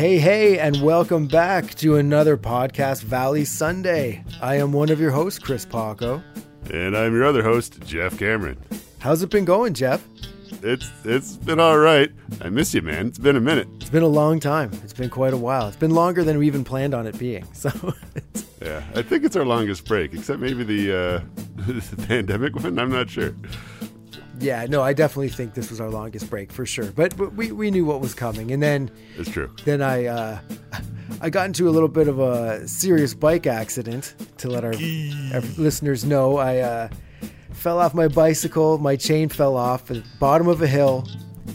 Hey, hey, and welcome back to another podcast, Valley Sunday. I am one of your hosts, Chris Paco. And I'm your other host, Jeff Cameron. How's it been going, Jeff? It's it's been all right. I miss you, man. It's been a minute. It's been a long time. It's been quite a while. It's been longer than we even planned on it being. So, it's, Yeah, I think it's our longest break, except maybe the, uh, the pandemic one. I'm not sure. Yeah, no, I definitely think this was our longest break for sure. But, but we, we knew what was coming, and then It's true. then I uh, I got into a little bit of a serious bike accident. To let our, our listeners know, I uh, fell off my bicycle. My chain fell off at the bottom of a hill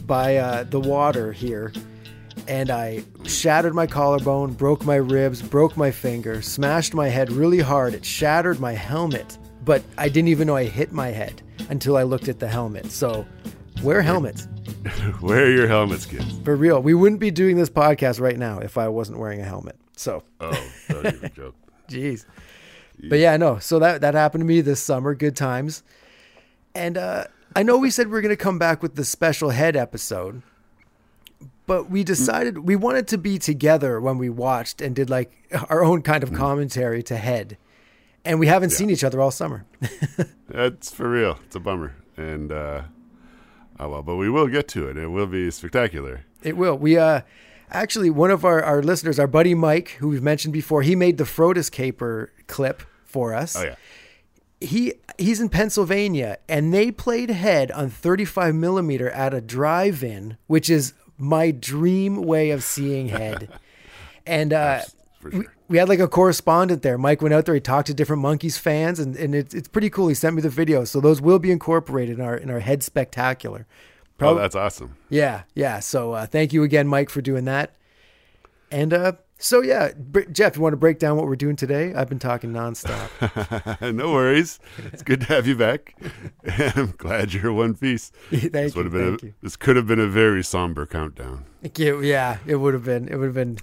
by uh, the water here, and I shattered my collarbone, broke my ribs, broke my finger, smashed my head really hard. It shattered my helmet, but I didn't even know I hit my head until I looked at the helmet. So, wear helmets. Wear your helmets, kids. For real, we wouldn't be doing this podcast right now if I wasn't wearing a helmet. So, Oh, don't even joke. jeez. But yeah, no. So that that happened to me this summer. Good times. And uh, I know we said we are going to come back with the special head episode, but we decided we wanted to be together when we watched and did like our own kind of commentary to head. And we haven't seen each other all summer. That's for real. It's a bummer. And, uh, oh well, but we will get to it. It will be spectacular. It will. We uh actually one of our, our listeners, our buddy Mike, who we've mentioned before, he made the Frodis Caper clip for us. Oh, yeah. He he's in Pennsylvania and they played head on 35 millimeter at a drive-in, which is my dream way of seeing head. and uh For we, sure. we had like a correspondent there. Mike went out there. He talked to different Monkees fans, and, and it's it's pretty cool. He sent me the video, so those will be incorporated in our in our head spectacular. Oh, that's awesome. yeah, yeah. So uh, thank you again, Mike, for doing that. And uh, so yeah, Br- Jeff, you want to break down what we're doing today? I've been talking nonstop. no worries. It's good to have you back. I'm glad you're one piece. thank This you, would have been thank a, you. this could have been a very somber countdown. Thank you. Yeah, it would have been it would have been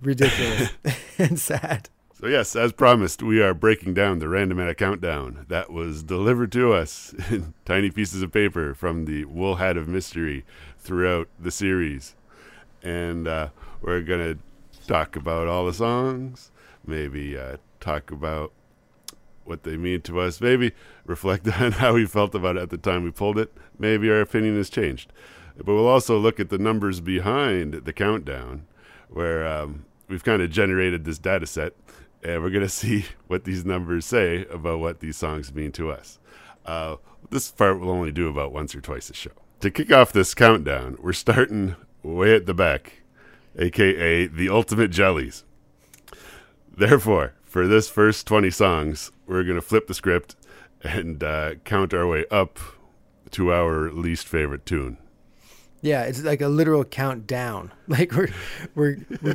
ridiculous and sad. So yes, as promised, we are breaking down the Randomatic countdown that was delivered to us in tiny pieces of paper from the Wool Hat of Mystery throughout the series, and uh, we're gonna talk about all the songs, maybe uh, talk about what they mean to us, maybe reflect on how we felt about it at the time we pulled it. Maybe our opinion has changed, but we'll also look at the numbers behind the countdown, where um, we've kind of generated this data set, and we're gonna see what these numbers say about what these songs mean to us. Uh, this part we'll only do about once or twice a show. To kick off this countdown, we're starting way at the back, aka the ultimate jellies. Therefore, for this first 20 songs, we're going to flip the script and uh, count our way up to our least favorite tune. Yeah, it's like a literal countdown. Like we're we're we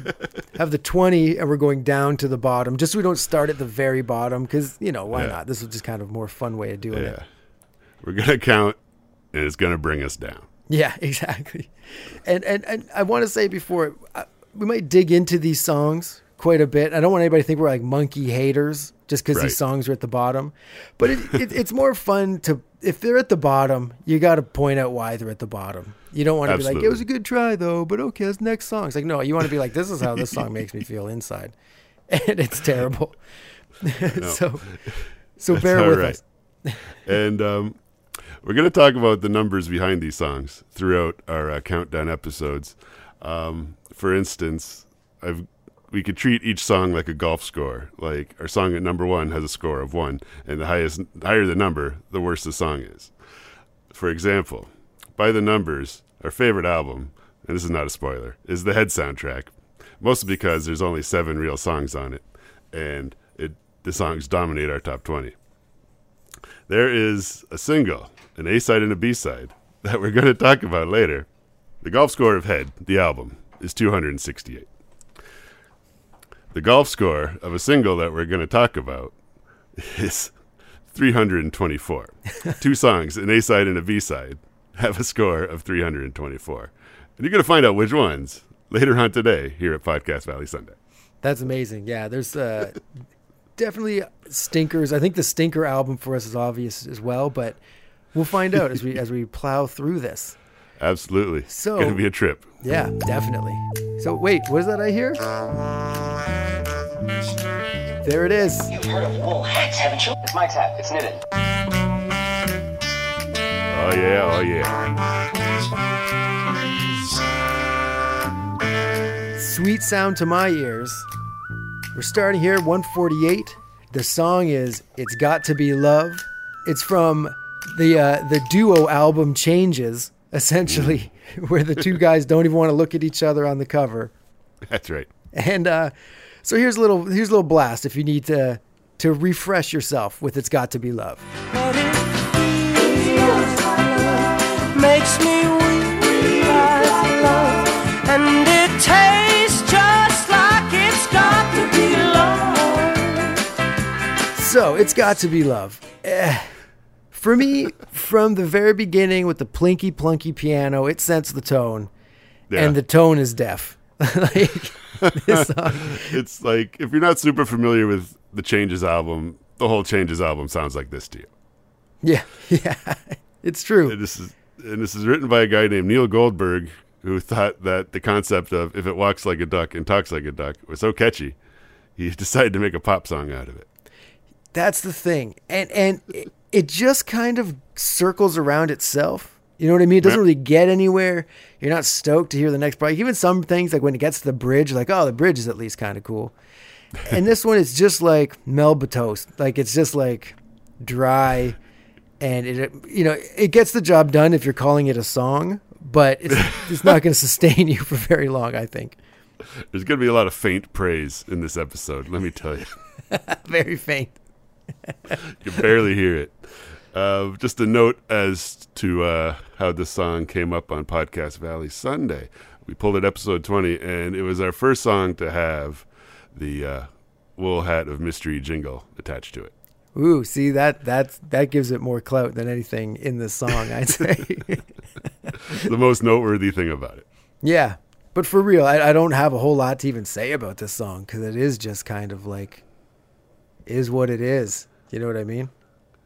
have the twenty and we're going down to the bottom, just so we don't start at the very bottom. Because you know why Yeah. not? This is just kind of more fun way of doing it. We're going to count, and it's going to bring us down. Yeah, exactly. And and and I want to say before uh, we might dig into these songs quite a bit. I don't want anybody to think we're like Monkee haters just because Right. these songs are at the bottom. But it, it, it's more fun to if they're at the bottom, you got to point out why they're at the bottom. You don't want to be like it was a good try though, but okay, that's next song. It's like no, you want to be like this is how this song makes me feel inside, and it's terrible. so so bear with right. us. and um, we're going to talk about the numbers behind these songs throughout our uh, countdown episodes. Um, for instance, I've we could treat each song like a golf score. Like our song at number one has a score of one, and the highest higher the number, the worse the song is. For example, by the numbers, our favorite album, and this is not a spoiler, is the Head soundtrack. Mostly because there's only seven real songs on it, and it the songs dominate our top twenty there is a single, an A side and a B side that we're going to talk about later. The golf score of Head, the album, is 268. The golf score of a single that we're going to talk about is 324. Two songs, an A side and a B side, have a score of 324. And you're going to find out which ones later on today here at Podcast Valley Sunday. That's amazing. Yeah, there's uh, definitely stinkers. I think the stinker album for us is obvious as well, but we'll find out as we as we plow through this. Absolutely. So- it's gonna be a trip. Yeah, definitely. So wait, what is that I hear? There it is. You've heard of wool hats, haven't you? It's my hat. It's knitted. Oh yeah, oh yeah. Sweet sound to my ears. We're starting here 148. The song is "It's Got to Be Love." It's from the uh, the duo album Changes, essentially, where the two guys don't even want to look at each other on the cover. That's right. And uh, so here's a little here's a little blast if you need to to refresh yourself with "It's Got to Be Love." Makes me realize love, and it tastes just like it's got to be love. So it's got to be love. Eh. For me, from the very beginning with the plinky plunky piano, it sets the tone, Yeah. and the tone is deaf. like this song, it's like if you're not super familiar with the Changes album, the whole Changes album sounds like this to you. yeah, yeah, it's true. This is and this is written by a guy named Neil Goldberg who thought that the concept of if it walks like a duck and talks like a duck was so catchy, he decided to make a pop song out of it. That's the thing, and and it, just kind of circles around itself. You know what I mean? It doesn't really get anywhere. You're not stoked to hear the next part. Even some things, like when it gets to the bridge, like oh, the bridge is at least kind of cool. And this one is just like Melba toast. Like it's just like dry, and it you know it gets the job done if you're calling it a song, but it's it's not going to sustain you for very long. I think There's going to be a lot of faint praise in this episode, let me tell you. very faint. You barely hear it. Uh, just a note as to uh, how this song came up on Podcast Valley Sunday. We pulled it episode 20, and it was our first song to have the uh, wool hat of mystery jingle attached to it. Ooh, see that that that gives it more clout than anything in this song, I'd say. the most noteworthy thing about it. yeah, but for real, I, I don't have a whole lot to even say about this song because it is just kind of like is what it is. You know what I mean?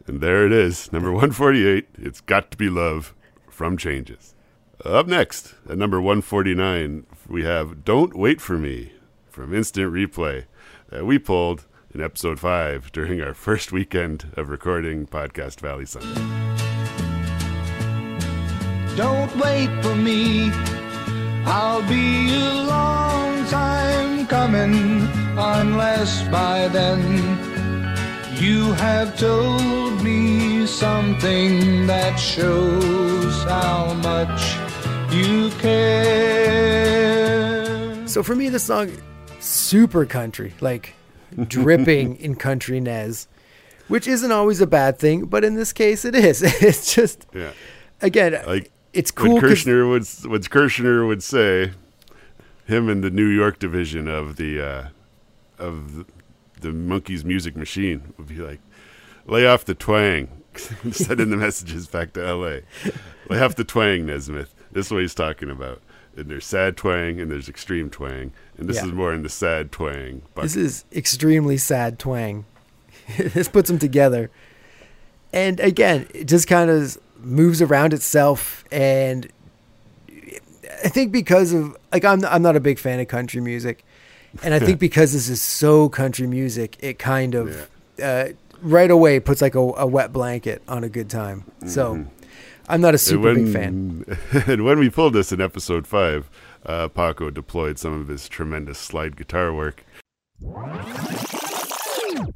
And there it is, number 148. It's Got to Be Love from Changes. Up next, at number 149, we have Don't Wait for Me from Instant Replay that we pulled in episode 5 during our first weekend of recording Podcast Valley Sunday. Don't wait for me. I'll be a long time coming, unless by then you have told me something that shows how much you care. So for me, this song super country, like dripping in country nez, which isn't always a bad thing, but in this case, it is. It's just Yeah. again, Like it's cool. what 'cause- Kirshner would what Kirshner would say, him and the New York division of the uh, of the, Monkees Music Machine would be like, lay off the twang. Send in the messages back to L.A. Lay off the twang, Nesmith. This is what he's talking about. And there's sad twang and there's extreme twang, and this Yeah. is more in the sad twang. bucket. This is extremely sad twang. this puts them together. And again, it just kind of moves around itself. And I think because of, like, I'm, I'm not a big fan of country music. And I think because this is so country music, it kind of uh, right away puts like a, a wet blanket on a good time. So I'm not a And super big fan. And when we pulled this in episode five, uh, Paco deployed some of his tremendous slide guitar work.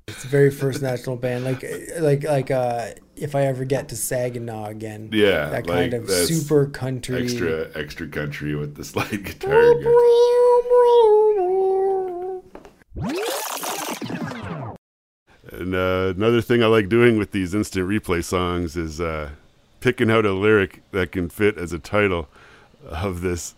It's the very first national band. Like, like, like, uh, if I ever get to Saginaw again. Yeah, That like kind of super country. extra extra country with the slide guitar. and uh, another thing I like doing with these instant replay songs is uh, picking out a lyric that can fit as a title of this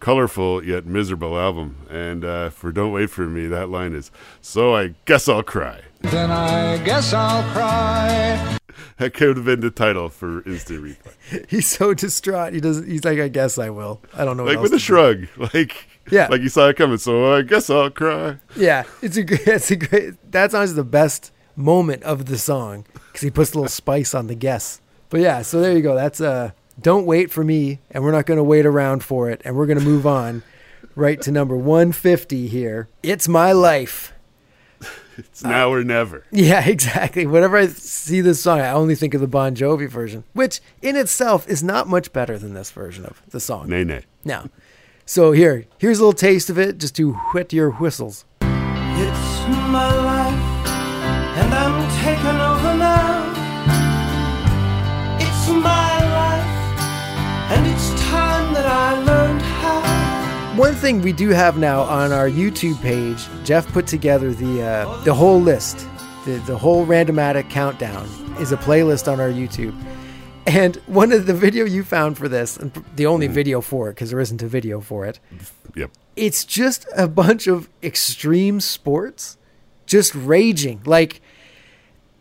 colorful yet miserable album. And uh, for "Don't Wait for Me," that line is, "So I guess I'll cry." Then I guess I'll cry. That could have been the title for instant replay. He's so distraught. He doesn't. He's like, I guess I will. I don't know. like what with a to do." shrug, like Yeah. like you saw it coming. So I guess I'll cry. Yeah, it's a great. It's a great. That song's the best moment of the song because he puts a little spice on the guess. But yeah, so there you go. That's uh, Don't wait for me, and we're not going to wait around for it, and we're going to move on right to number 150 here. It's my life. It's now or never. Yeah, exactly. Whenever I see this song, I only think of the Bon Jovi version, which in itself is not much better than this version of the song. Nay, nay. No. So here, here's a little taste of it, just to whet your whistles. It's my life, and I'm taking One thing we do have now on our YouTube page, Jeff put together the uh, the whole list, the the whole Randomatic countdown is a playlist on our YouTube. And one of the video you found for this, and the only video for it, because there isn't a video for it, Yep. it's just a bunch of extreme sports, just raging like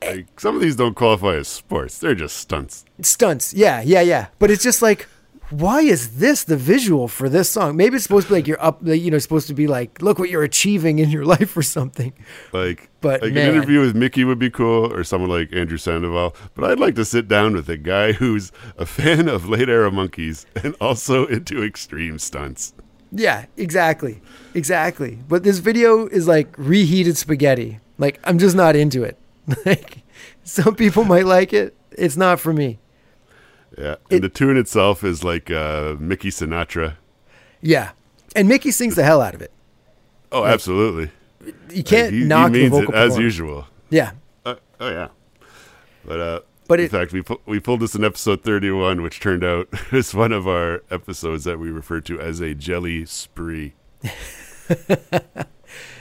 Like, some of these don't qualify as sports. They're just stunts. stunts. Yeah, yeah, yeah. But it's just like, why is this the visual for this song? Maybe it's supposed to be like you're up, you know, supposed to be like, look what you're achieving in your life or something. Like, But, like man. an interview with Micky would be cool, or someone like Andrew Sandoval. But I'd like to sit down with a guy who's a fan of late era Monkees and also into extreme stunts. Yeah, exactly, exactly. But this video is like reheated spaghetti. Like I'm just not into it. Like some people might like it. It's not for me. Yeah, It- and the tune itself is like uh, Micky Sinatra. Yeah, and Micky sings the hell out of it. Oh, absolutely. You can't he, he knock the means vocal it as usual. Yeah, Uh, oh yeah, but uh, But in it- fact, we pu- we pulled this in episode thirty-one, which turned out is one of our episodes that we refer to as a jelly spree.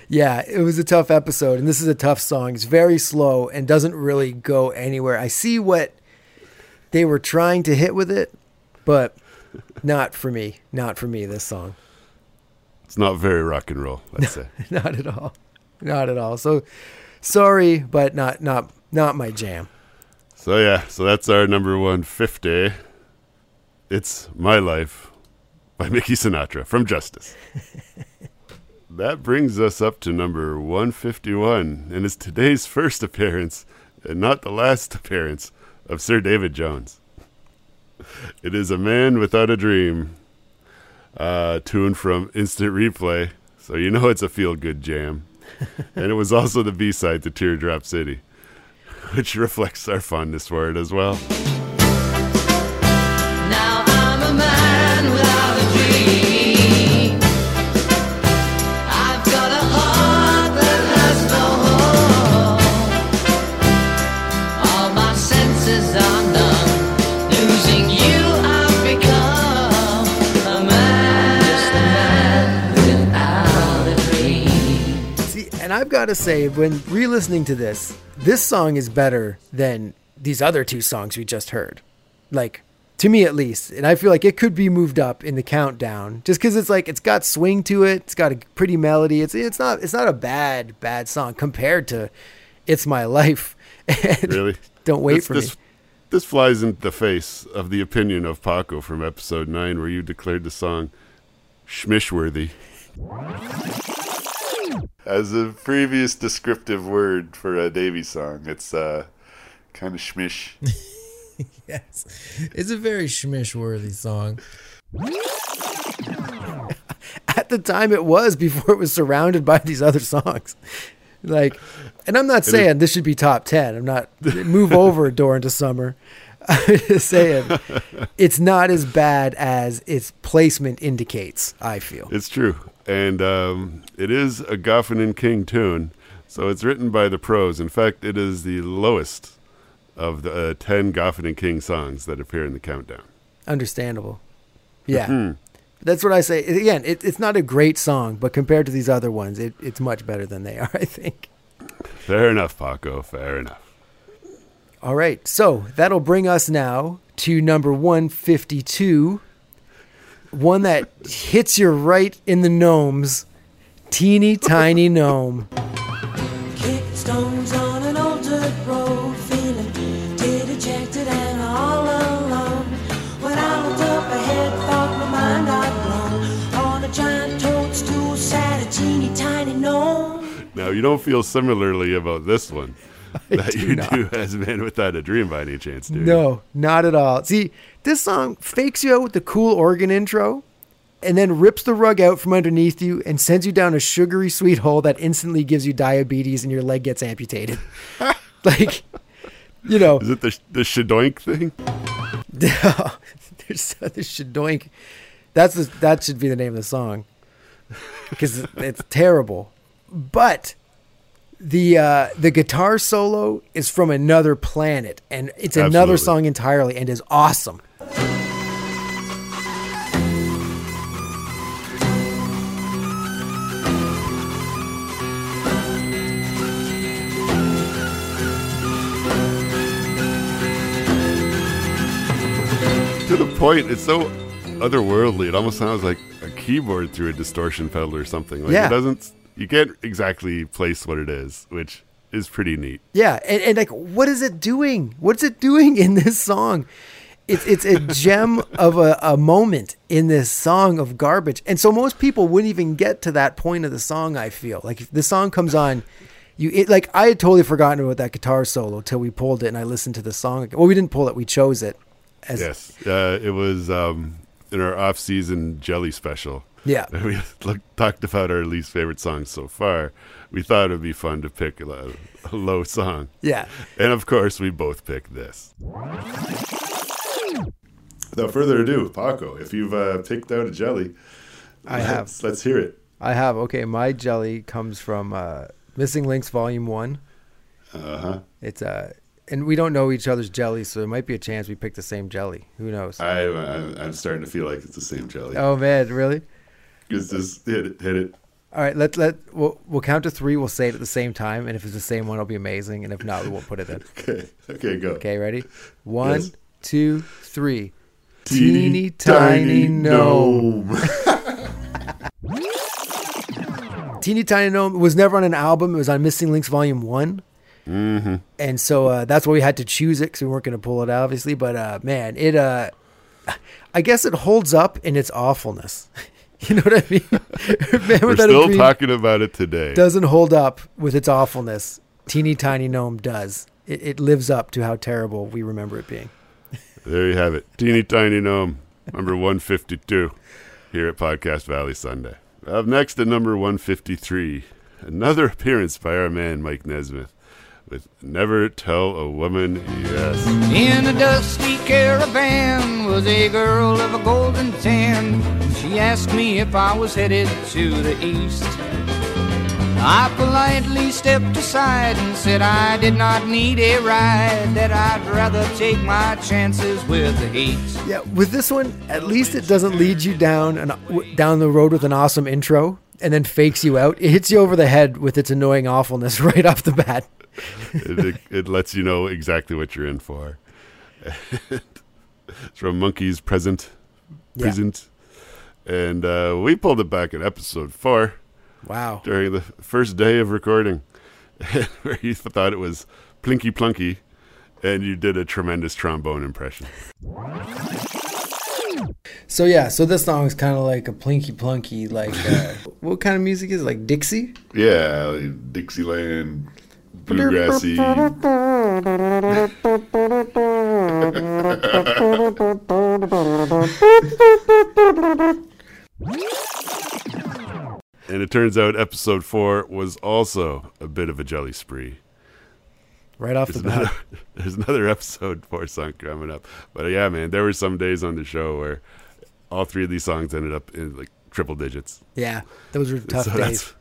Yeah, it was a tough episode, and this is a tough song. It's very slow and doesn't really go anywhere. I see what they were trying to hit with it, but not for me. Not for me, this song. It's not very rock and roll, let's say. Not at all. Not at all. So sorry, but not not not my jam. So yeah, so that's our number one fifty. It's My Life by Micky Sinatra from Justice. that brings us up to number 151, and it's today's first appearance, and not the last appearance, of Sir David Jones. It is A Man Without a Dream, uh, tune from Instant Replay, so you know it's a feel good jam. and it was also the B side to Teardrop City which reflects our fondness for it as well. I've got to say, when re-listening to this, this song is better than these other two songs we just heard. Like to me, at least, and I feel like it could be moved up in the countdown, just because it's like it's got swing to it. It's got a pretty melody. It's it's not it's not a bad bad song compared to "It's My Life." Really? Don't wait this, for this, me. This flies in the face of the opinion of Paco from episode 9, where you declared the song schmishworthy. As a previous descriptive word for a Davy song, it's uh, kind of schmish. Yes. It's a very schmish worthy song. At the time, it was before it was surrounded by these other songs. Like, and I'm not saying this should be top ten. I'm not move over door into summer. I'm just saying it's not as bad as its placement indicates. I feel. It's true. And um, it is a Goffin and King tune. So it's written by the pros. In fact, it is the lowest of the uh, 10 Goffin and King songs that appear in the countdown. Understandable. Yeah. Hmm. That's what I say. Again, it, it's not a great song, but compared to these other ones, it, it's much better than they are, I think. Fair enough, Paco. Fair enough. All right. So that'll bring us now to number 152. One that hits you right in the gnomes. Teeny tiny gnome. Kicking stones on an altered road, feeling dejected and all alone. When I looked up ahead, thought my mind got blown. On a giant toadstool sat a teeny tiny gnome. Now, you don't feel similarly about this one, that you not. do as Man Without a Dream by any chance, you? No, not at all. See, this song fakes you out with the cool organ intro and then rips the rug out from underneath you and sends you down a sugary sweet hole that instantly gives you diabetes and your leg gets amputated. like, you know, Is it the the shadoink thing? there's the shadoink. That's the, that should be the name of the song because it's terrible. But the uh, the guitar solo is from another planet, and it's another song entirely, and is awesome. To the point, it's so otherworldly. It almost sounds like a keyboard through a distortion pedal or something. Like Yeah. it doesn't. You can't exactly place what it is, which is pretty neat. Yeah, and, and like, what is it doing? What's it doing in this song? It's it's a gem of a, a moment in this song of garbage, and so most people wouldn't even get to that point of the song. I feel like if the song comes on, you it, like I had totally forgotten about that guitar solo till we pulled it and I listened to the song. Well, we didn't pull it; we chose it. As, Yes, uh, it was um, in our off-season jelly special. Yeah. we look, talked about our least favorite songs so far. We thought it would be fun to pick a, a low song, Yeah. and of course, we both picked this. Without further ado, Paco, if you've uh, picked out a jelly, I have. let's, let's hear it. I have. Okay, my jelly comes from uh, Missing Links Volume One. Uh huh. It's uh, and we don't know each other's jelly, so there might be a chance we pick the same jelly. Who knows? I, I'm starting to feel like it's the same jelly. Oh man, really? It's just hit it, hit it. All right, let let we'll, we'll count to three. We'll say it at the same time, and if it's the same one, it'll be amazing. And if not, we won't put it in. Okay, okay, go. Okay, ready? One, Yes. two, three. Teeny tiny gnome. Teeny Tiny Gnome was never on an album. It was on Missing Links Volume One, mm-hmm. and so uh, that's why we had to choose it because we weren't going to pull it out, obviously. But uh, man, it uh, I guess it holds up in its awfulness. you know what I mean? We're still talking about it today. doesn't hold up with its awfulness. Teeny Tiny Gnome does. It, it lives up to how terrible we remember it being. There you have it. Teeny Tiny Gnome, number 152, here at Podcast Valley Sunday. Up next at number 153, another appearance by our man Mike Nesmith with Never Tell a Woman Yes. In a dusty caravan was a girl of a golden tan. She asked me if I was headed to the east. I politely stepped aside and said I did not need a ride, that I'd rather take my chances with the heat. Yeah, with this one, at least it doesn't lead you down an, down the road with an awesome intro and then fakes you out. It hits you over the head with its annoying awfulness right off the bat. it, it, it lets you know exactly what you're in for. it's from Monkees Present. Yeah. Present. And uh, we pulled it back in episode four. Wow. during the first day of recording, where you thought it was Plinky Plunky, and you did a tremendous trombone impression. So yeah, so this song is kind of like a plinky plunky, like uh, what kind of music is it? like Dixie? Yeah, like Dixieland, bluegrassy. and it turns out episode four was also a bit of a jelly spree. Right off the There's another, bat. there's another episode for song coming up. But yeah, man, there were some days on the show where all three of these songs ended up in like triple digits. Yeah, those were tough So days. that's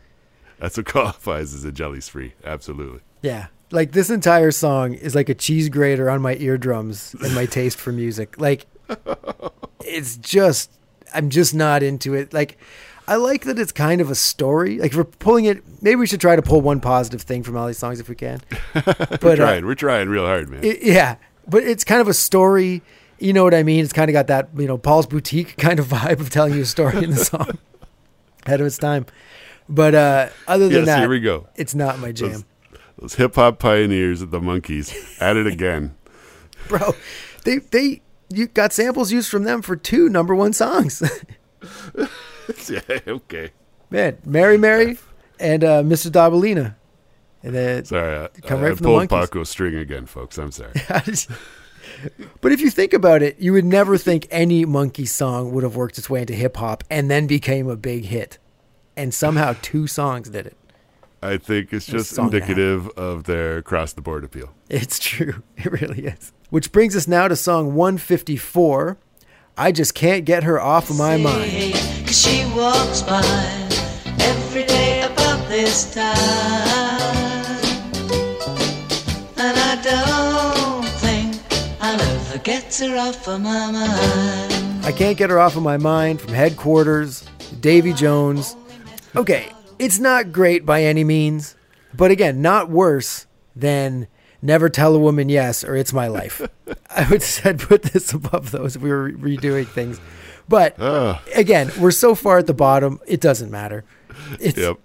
that's what qualifies as a jelly spree. Absolutely. Yeah. Like this entire song is like a cheese grater on my eardrums and my taste for music. Like it's just I'm just not into it. Like I like that it's kind of a story. Like if we're pulling it maybe we should try to pull one positive thing from all these songs if we can. But We're uh, trying. We're trying real hard, man. it- yeah, but it's kind of a story. You know what I mean? It's kind of got that, you know, Paul's boutique kind of vibe of telling you a story in the song ahead of its time. But uh other than yes, that, here we go. it's not my jam. Those, those hip hop pioneers of the Monkees at it again. bro. They they you got samples used from them for two number one songs. yeah, okay. Man, Mary Mary and uh, Mr. Dabalina. And then, Sorry, I, Come I, right I from the pulled monkeys. Paco's string again, folks. I'm sorry. but if you think about it, you would never think any Monkee song would have worked its way into hip hop and then became a big hit. And somehow two songs did it. I think it's just song and a half. indicative of their across the board appeal. It's true. It really is. Which brings us now to song 154. I just can't get her off of my mind. Cause she walks by every day about this time. And I don't think I'll ever get her off of my mind. I can't get her off of my mind from headquarters, Davy Jones. Okay, it's not great by any means, but again, not worse than Never Tell a Woman Yes or It's My Life. I would said put this above those if we were redoing things. But again, we're so far at the bottom, it doesn't matter. It's, Yep.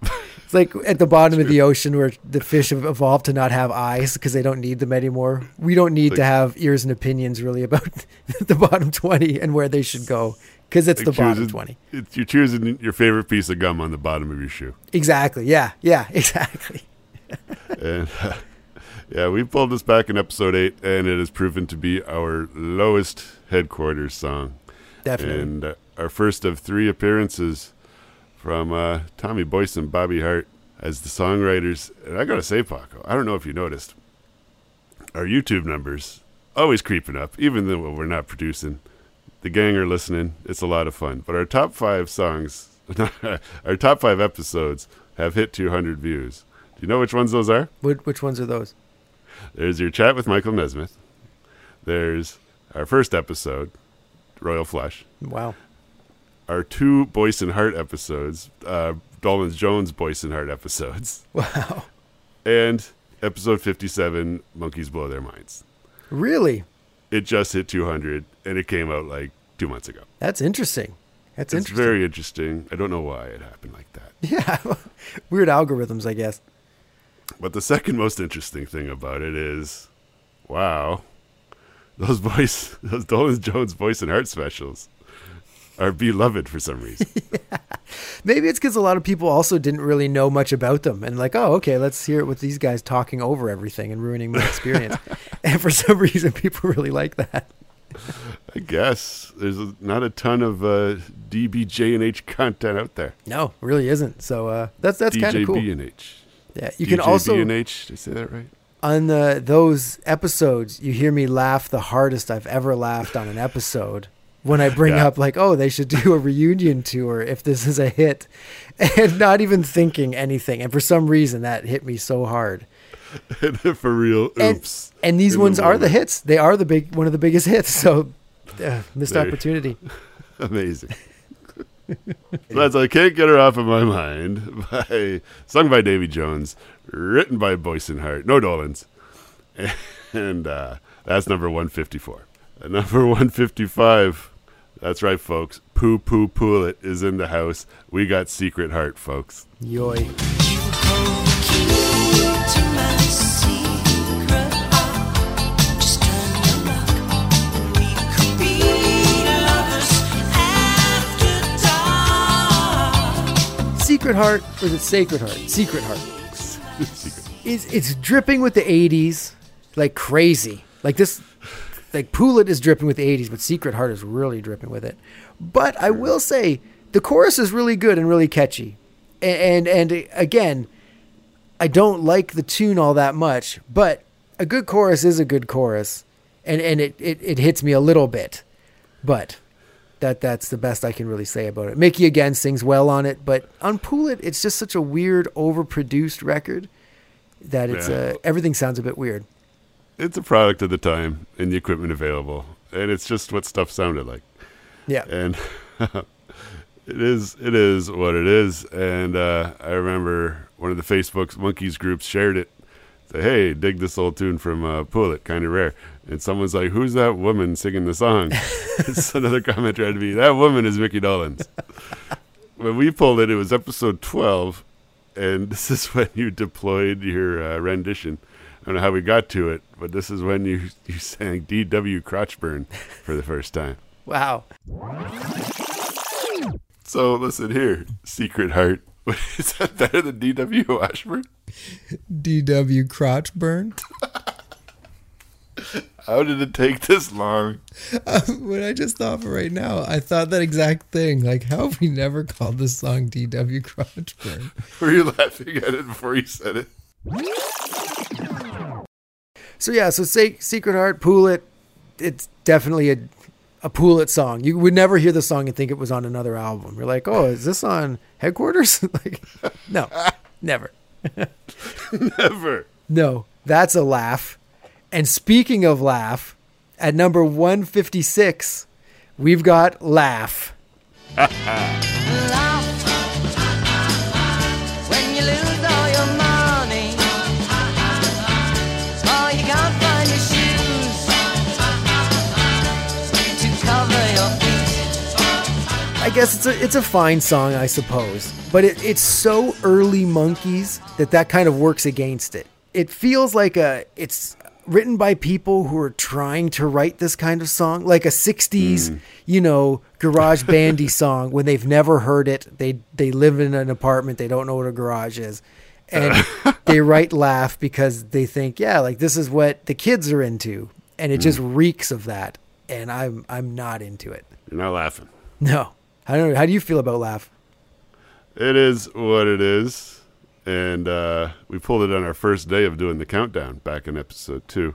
it's like at the bottom of the ocean where the fish have evolved to not have eyes because they don't need them anymore. We don't need to have ears and opinions really about the bottom 20 and where they should go because it's the Like bottom 20. It's, you're choosing your favorite piece of gum on the bottom of your shoe. Exactly. Yeah. Yeah. Exactly. And yeah, we pulled this back in episode eight, and it has proven to be our lowest headquarters song. Definitely. And uh, our first of three appearances from uh, Tommy Boyce and Bobby Hart as the songwriters. And I gotta say, Paco, I don't know if you noticed, our YouTube numbers always creeping up, even though we're not producing. The gang are listening. It's a lot of fun. But our top five songs, our top five episodes, have hit 200 views. Do you know which ones those are? Which, which ones are those? There's your chat with Michael Nesmith. There's our first episode, Royal Flush. Wow. Our two Boyce and Hart episodes, uh, Dolenz Jones Boyce and Hart episodes. Wow. And episode 57, Monkees Blow Their Minds. Really? It just hit 200, and it came out like two months ago. That's interesting. That's It's interesting. very interesting. I don't know why it happened like that. Yeah. Weird algorithms, I guess. But the second most interesting thing about it is, wow, those voice, those Dolenz Jones Boyce and Hart specials are beloved for some reason. Maybe it's because a lot of people also didn't really know much about them and like, oh, okay, let's hear it with these guys talking over everything and ruining my experience. and for some reason, people really like that. I guess there's not a ton of uh, DBJ and H content out there. No, really isn't. So uh, that's that's kind of cool. And H. Yeah, you can also B and H. Did I say that right? on the, those episodes, you hear me laugh the hardest I've ever laughed on an episode when I bring Yeah. up like, oh, they should do a reunion tour if this is a hit, and not even thinking anything. And for some reason, that hit me so hard. for real. And, Oops. and these In the ones are the hits. They are the big one of the biggest hits. So uh, missed There. opportunity. Amazing. That's I can't get her off of my mind. By sung by Davy Jones, written by Boyce and Hart, no Dolenz, and uh, that's number one fifty four. Number one fifty five. That's right, folks. Poo Poo Pool It is in the house. We got Secret Heart, folks. Yoy. Secret Heart or is it Sacred Heart? Secret Heart. Secret. It's it's dripping with the '80s like crazy. Like this, like Pool It is dripping with the '80s, but Secret Heart is really dripping with it. But I will say the chorus is really good and really catchy, and and, and again, I don't like the tune all that much, but a good chorus is a good chorus, and and it it, it hits me a little bit, but. That that's the best I can really say about it. Micky again sings well on it, but on Pool It, it's just such a weird, overproduced record that it's Yeah. uh, everything sounds a bit weird. It's a product of the time and the equipment available, and it's just what stuff sounded like. Yeah, and it is it is what it is. And uh, I remember one of the Facebook's Monkees groups shared it. Say, hey, dig this old tune from uh, Pool It, kind of rare. And someone's like, "Who's that woman singing the song?" it's another comment tried to be, "That woman is Micky Dolenz." when we pulled it, it was episode twelve, and this is when you deployed your uh, rendition. I don't know how we got to it, but this is when you you sang D.W. Crotchburn for the first time. wow. So listen here, Secret Heart. Is that better than D.W. Washburn? DW crotch burn. How did it take this long? Um, what I just thought of right now, I thought that exact thing. Like, how have we never called this song DW crotch burn? Were you laughing at it before you said it? So yeah, so say Secret Heart, Pool It, it's definitely a a Pool It song. You would never hear the song and think it was on another album. You're like, oh, is this on Headquarters? like, no, never. Never. No, that's a laugh. And speaking of laugh, at number 156, we've got Laugh. guess it's a it's a fine song, I suppose, but it, it's so early Monkees that that kind of works against it. It feels like a it's written by people who are trying to write this kind of song, like a '60s, hmm. you know, garage bandy song when they've never heard it. They they live in an apartment, they don't know what a garage is, and they write laugh because they think, yeah, like this is what the kids are into, and it just hmm. reeks of that. And I'm I'm not into it. You're not laughing. No. I don't know. How do you feel about Laugh? It is what it is. And uh, we pulled it on our first day of doing the countdown back in episode two.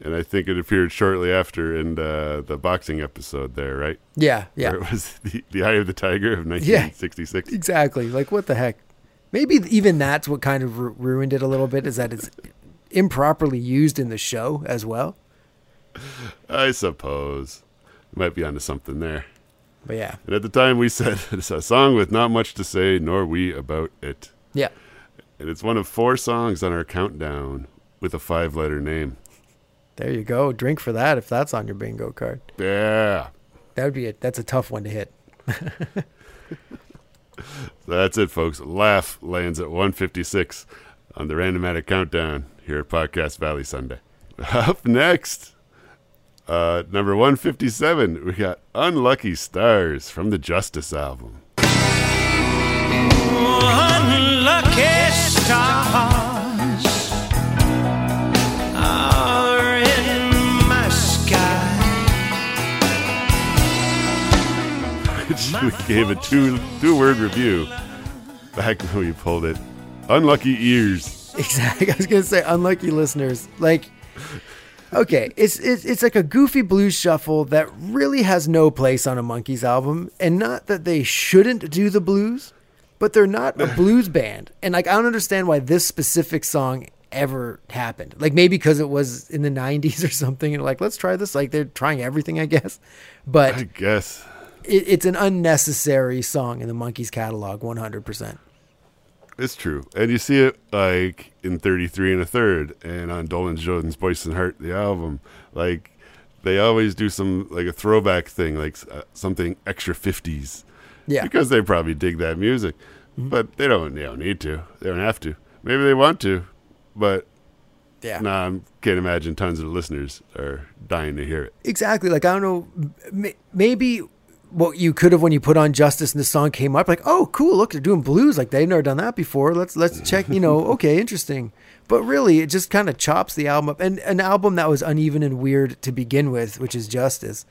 And I think it appeared shortly after in uh, the boxing episode there, right? Yeah, yeah. Where it was the, the Eye of the Tiger of 1966. Exactly. Like, what the heck? Maybe even that's what kind of ru- ruined it a little bit is that it's improperly used in the show as well. I suppose. Might be onto something there. But yeah. And at the time we said it's a song with not much to say, nor we about it. Yeah. And it's one of four songs on our countdown with a five letter name. There you go. Drink for that if that's on your bingo card. Yeah. That would be it. That's a tough one to hit. That's it, folks. Laugh lands at 156 on the Randomatic Countdown here at Podcast Valley Sunday. Up next, uh, number 157, we got Unlucky Stars from the Justice album. Unlucky stars are in my sky. which we gave a two two word review back when we pulled it. Unlucky ears. Exactly. I was gonna say unlucky listeners. Like, okay, it's it's it's like a goofy blues shuffle that really has no place on a Monkees album, and not that they shouldn't do the blues, but they're not a blues band, and like I don't understand why this specific song ever happened. Like maybe because it was in the '90s or something, and like let's try this. Like they're trying everything, I guess, but I guess. it, it's an unnecessary song in the Monkees catalog, 100. percent It's true. And you see it like in 33 and a third and on Dolenz Jones Boyce and Hart, the album. Like they always do some like a throwback thing, like uh, something extra 50s. Yeah. Because they probably dig that music. But they don't, they don't need to. They don't have to. Maybe they want to. But Yeah. nah, I can't imagine tons of listeners are dying to hear it. Exactly. Like I don't know. m- Maybe what you could have when you put on Justice and the song came up, like, oh, cool. Look, they're doing blues. Like they've never done that before. Let's let's check. You know, okay, interesting. But really, it just kind of chops the album up. And an album that was uneven and weird to begin with, which is Justice.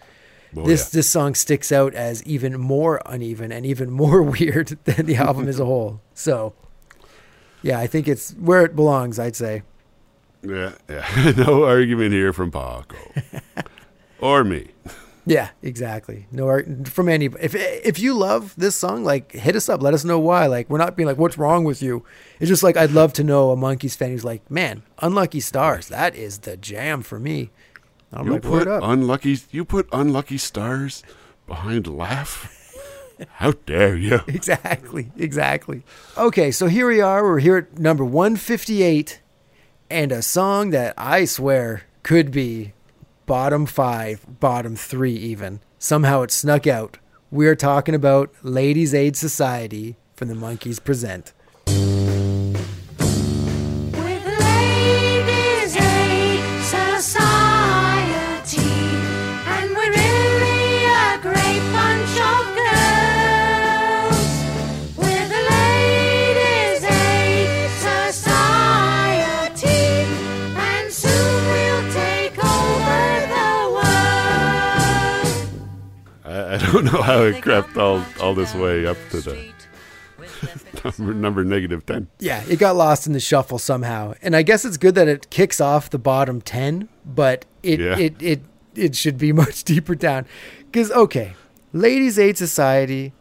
Oh, this yeah. this song sticks out as even more uneven and even more weird than the album as a whole. So, yeah, I think it's where it belongs. I'd say. Yeah, yeah. no argument here from Paco. or me. Yeah, exactly. No, from any. If if you love this song, like hit us up. Let us know why. Like we're not being like, what's wrong with you? It's just like I'd love to know a Monkees fan who's like, man, unlucky stars. That is the jam for me. I'm You like, put up. unlucky you put unlucky stars behind laugh? How dare you? exactly, exactly. Okay, so here we are. We're here at number 158, and a song that I swear could be bottom five, bottom three, even. Somehow it snuck out. We're talking about Ladies Aid Society from the Monkees Present. Don't know how it crept all all this way up to the number, number negative ten. Yeah, it got lost in the shuffle somehow. And I guess it's good that it kicks off the bottom 10, but it Yeah. it it it should be much deeper down. Cuz okay, Ladies Aid Society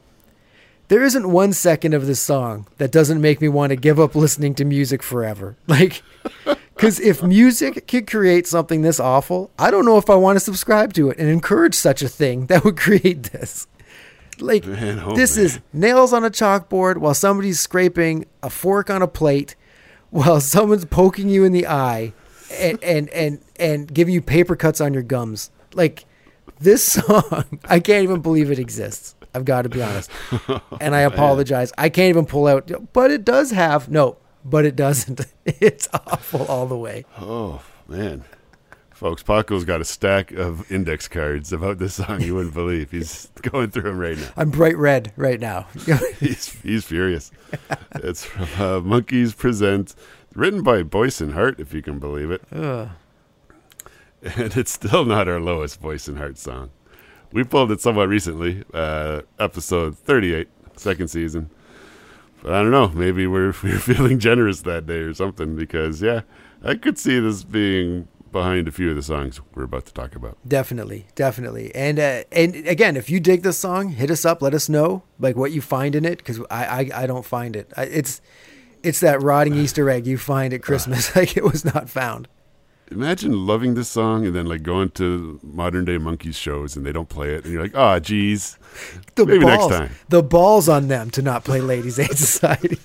there isn't one second of this song that doesn't make me want to give up listening to music forever. Like cuz if music could create something this awful, I don't know if I want to subscribe to it and encourage such a thing that would create this. Like Man, oh, this man. is nails on a chalkboard while somebody's scraping a fork on a plate while someone's poking you in the eye and and and, and giving you paper cuts on your gums like this song i can't even believe it exists i've got to be honest and i apologize i can't even pull out but it does have no but it doesn't it's awful all the way Oh man, folks, Paco's got a stack of index cards about this song you wouldn't believe. He's going through them right now. i'm bright red right now He's he's furious. it's from uh, Monkees Present, written by Boyce and Hart, if you can believe it. And it's still not our lowest Boyce and Hart song. We pulled it somewhat recently, uh, episode 38, second season. But I don't know. Maybe we're we were feeling generous that day or something because yeah, I could see this being behind a few of the songs we're about to talk about. Definitely, definitely, and uh, and again, if you dig this song, hit us up. Let us know like what you find in it because I, I I don't find it. I, it's it's that rotting Easter egg you find at Christmas, like it was not found. Imagine loving this song and then like going to modern day Monkees shows and they don't play it and you're like, oh, geez. The Maybe next balls, time. the balls on them to not play Ladies Aid Society.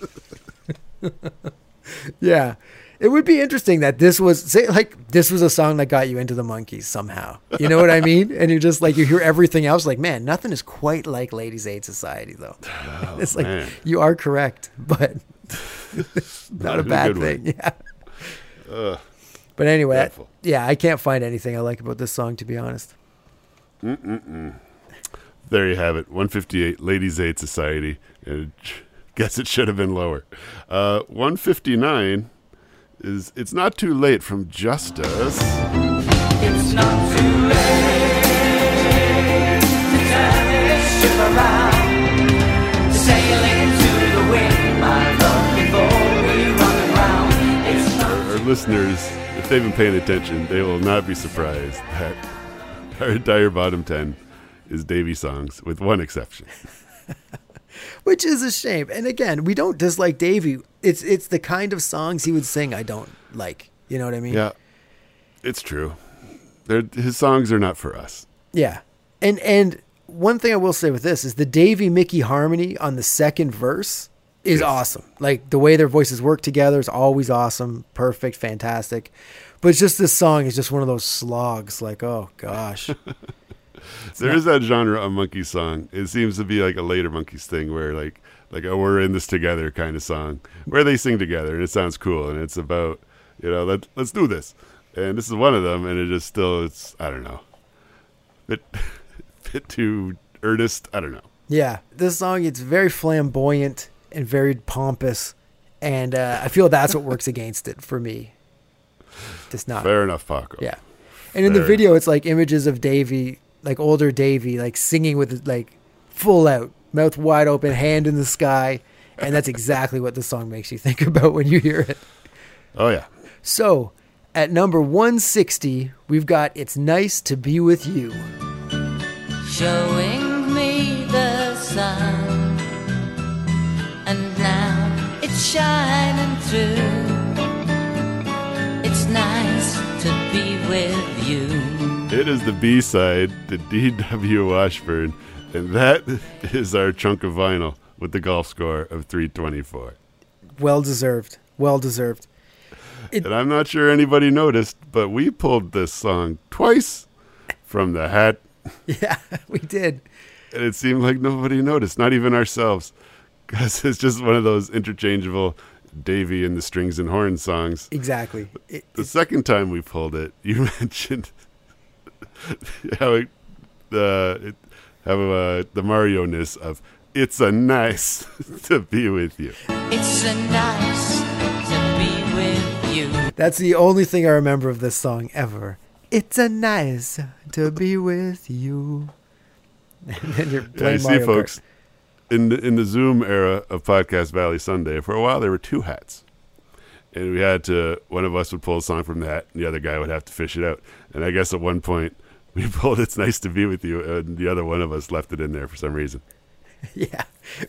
yeah, it would be interesting that this was say like this was a song that got you into the Monkees somehow. You know what I mean? And you're just like you hear everything else, like man, nothing is quite like Ladies Aid Society though. Oh, it's like Oh, man. you are correct, but not a a bad way. thing. Yeah. But anyway, dreadful. yeah, I can't find anything I like about this song to be honest. There you have it. 158 Ladies Aid Society. And guess it should have been lower. Uh, 159 is It's Not Too Late from Justice. It's not too late to turn this ship around. Sailing to the wind, my love, before we run aground. It's Our listeners, if they've been paying attention, they will not be surprised that our entire bottom 10 is Davy songs, with one exception. which is a shame. And again, we don't dislike Davy. It's it's the kind of songs he would sing I don't like. You know what I mean? Yeah, it's true. They're, his songs are not for us. Yeah. And and one thing I will say with this is the Davy Micky harmony on the second verse is awesome. Like the way their voices work together is always awesome, perfect, fantastic. But it's just this song is just one of those slogs. Like oh gosh, There is that genre of Monkee song. It seems to be like a later Monkees thing where like like oh we're in this together kind of song where they sing together and it sounds cool and it's about you know let let's do this and this is one of them and it is still it's I don't know bit bit too earnest I don't know yeah. This song it's very flamboyant and very pompous, and uh, I feel that's what works against it for me. Just not fair enough Paco Yeah. And in the Fair. video, it's like images of Davy, like older Davy, like singing with like full out, mouth wide open, hand in the sky. And that's exactly what the song makes you think about when you hear it. oh yeah So at number 160, we've got It's Nice to Be With You. showing me the sun, shining through. It's nice to be with you. it is the B side to D.W. Washburn and that is our chunk of vinyl with the golf score of 324 Well deserved. Well deserved. And I'm not sure anybody noticed, but we pulled this song twice from the hat, Yeah, we did. and it seemed like nobody noticed, not even ourselves, because it's just one of those interchangeable Davy and the Strings and Horns songs. Exactly. It, The second time we pulled it, you mentioned how it, uh, it how uh, the Mario ness of "It's a nice to be with you." It's a nice to be with you. That's the only thing I remember of this song ever. It's a nice to be with you. and then you're Yeah, playing you see, Mario Kart. folks, in the in the Zoom era of Podcast Valley Sunday, for a while there were two hats, and we had to. One of us would pull a song from the hat, and the other guy would have to fish it out. And I guess at one point we pulled "It's Nice to Be with You," and the other one of us left it in there for some reason. Yeah,